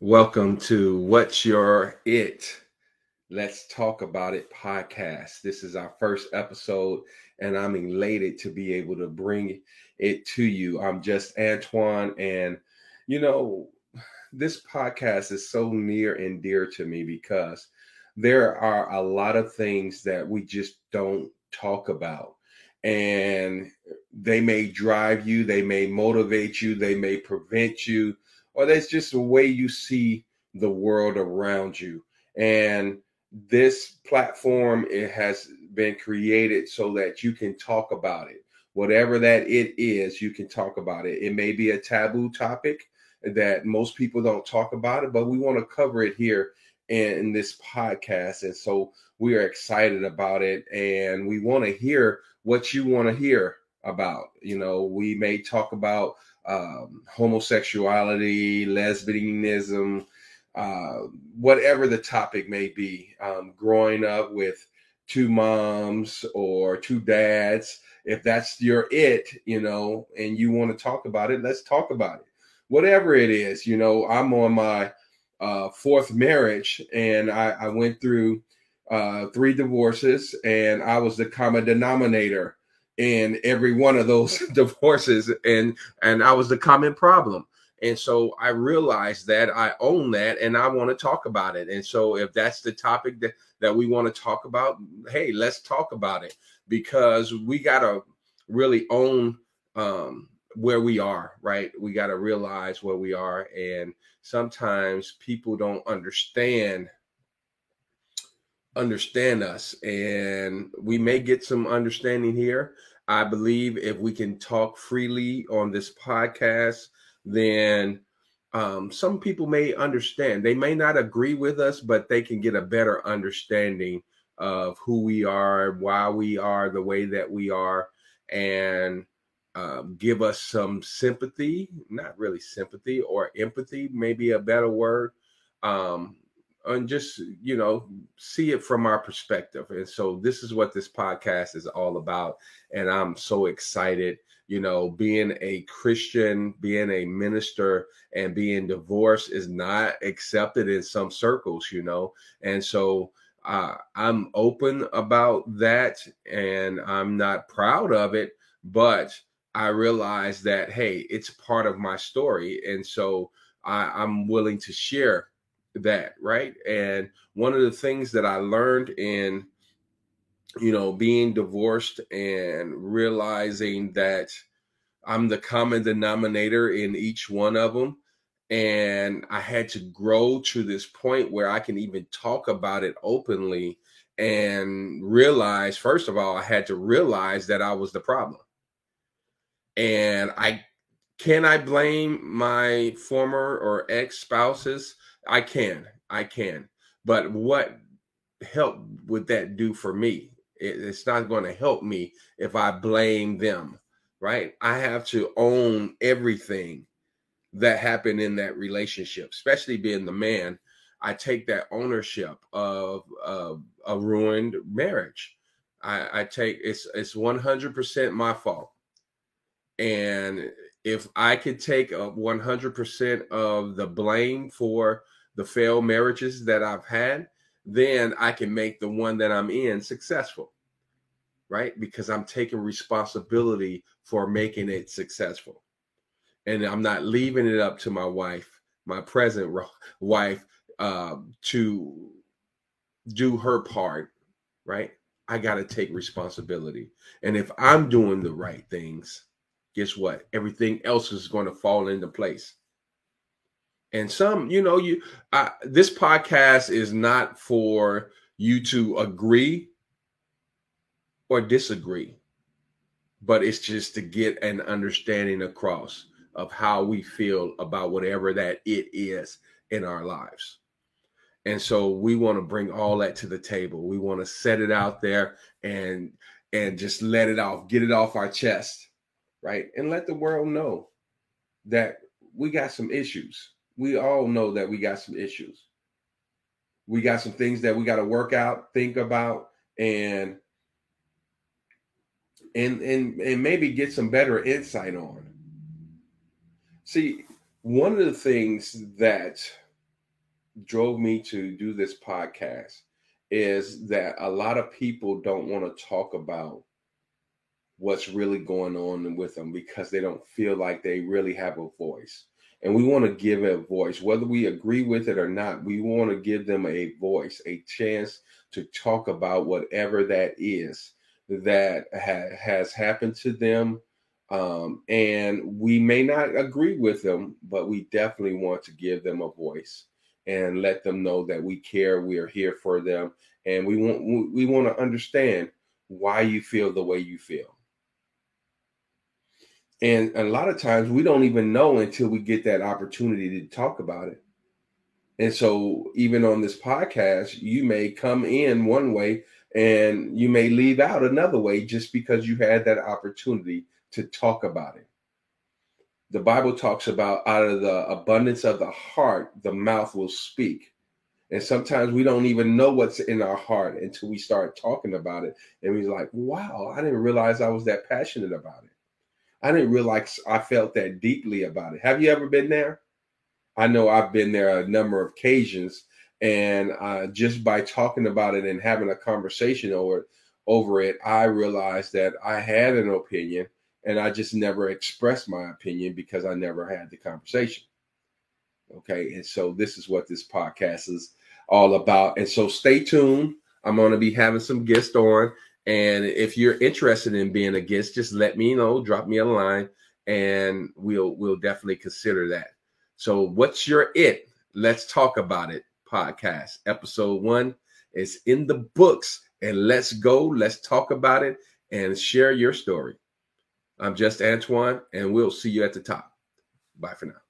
Welcome to What's Your It? Let's Talk About It podcast. This is our first episode, and I'm elated to be able to bring it to you. I'm just Antoine, and you know, this podcast is so near and dear to me because there are a lot of things that we just don't talk about. And they may drive you, they may motivate you, they may prevent you or that's just the way you see the world around you. And this platform it has been created so that you can talk about it. Whatever that it is, you can talk about it. It may be a taboo topic that most people don't talk about it, but we want to cover it here in, in this podcast. And so we are excited about it and we want to hear what you want to hear about. You know, we may talk about um, homosexuality, lesbianism, uh, whatever the topic may be. Um, growing up with two moms or two dads, if that's your it, you know, and you want to talk about it, let's talk about it. Whatever it is, you know, I'm on my uh, fourth marriage and I, I went through uh, three divorces and I was the common denominator in every one of those divorces and and I was the common problem. And so I realized that I own that and I want to talk about it. And so if that's the topic that, that we want to talk about, hey, let's talk about it because we got to really own um, where we are, right? We got to realize where we are. And sometimes people don't understand understand us and we may get some understanding here. I believe if we can talk freely on this podcast then um, some people may understand. They may not agree with us but they can get a better understanding of who we are why we are the way that we are and um, give us some sympathy not really sympathy or empathy maybe a better word um, and just you know see it from our perspective. And so this is what this podcast is all about. And i'm so excited you know being a christian being a minister and being divorced is not accepted in some circles you know? And so uh, i'm open about that and i'm not proud of it but i realize that hey it's part of my story. And so I, i'm willing to share that, right? And one of the things that I learned in, you know, being divorced and realizing that I'm the common denominator in each one of them. And I had to grow to this point where I can even talk about it openly and realize, first of all, I had to realize that I was the problem. And I can I blame my former or ex spouses? I can, I can. But what help would that do for me? It, it's not going to help me if I blame them, right? I have to own everything that happened in that relationship, especially being the man. I take that ownership of, of a ruined marriage. I, I take it's it's one hundred percent my fault, and if I could take one hundred percent of the blame for the failed marriages that I've had, then I can make the one that I'm in successful, right? Because I'm taking responsibility for making it successful. And I'm not leaving it up to my wife, my present wife, uh, to do her part, right? I got to take responsibility. And if I'm doing the right things, guess what? Everything else is going to fall into place and some you know you uh, this podcast is not for you to agree or disagree but it's just to get an understanding across of how we feel about whatever that it is in our lives. And so we want to bring all that to the table. We want to set it out there and and just let it off get it off our chest right? And let the world know that we got some issues we all know that we got some issues. We got some things that we got to work out, think about, and and and and maybe get some better insight on. See, one of the things that drove me to do this podcast is that a lot of people don't want to talk about what's really going on with them because they don't feel like they really have a voice. And we want to give a voice, whether we agree with it or not. We want to give them a voice, a chance to talk about whatever that is that ha- has happened to them. Um, and we may not agree with them, but we definitely want to give them a voice and let them know that we care, we are here for them, and we want we want to understand why you feel the way you feel. And a lot of times we don't even know until we get that opportunity to talk about it. And so, even on this podcast, you may come in one way and you may leave out another way just because you had that opportunity to talk about it. The Bible talks about out of the abundance of the heart, the mouth will speak. And sometimes we don't even know what's in our heart until we start talking about it. And we're like, wow, I didn't realize I was that passionate about it. I didn't realize I felt that deeply about it. Have you ever been there? I know I've been there a number of occasions, and uh, just by talking about it and having a conversation over over it, I realized that I had an opinion, and I just never expressed my opinion because I never had the conversation. Okay, and so this is what this podcast is all about. And so stay tuned. I'm going to be having some guests on and if you're interested in being a guest, just let me know, drop me a line, and we'll we'll definitely consider that. So, what's your it? Let's talk about it. Podcast episode one is in the books, and let's go. Let's talk about it and share your story. I'm just Antoine, and we'll see you at the top. Bye for now.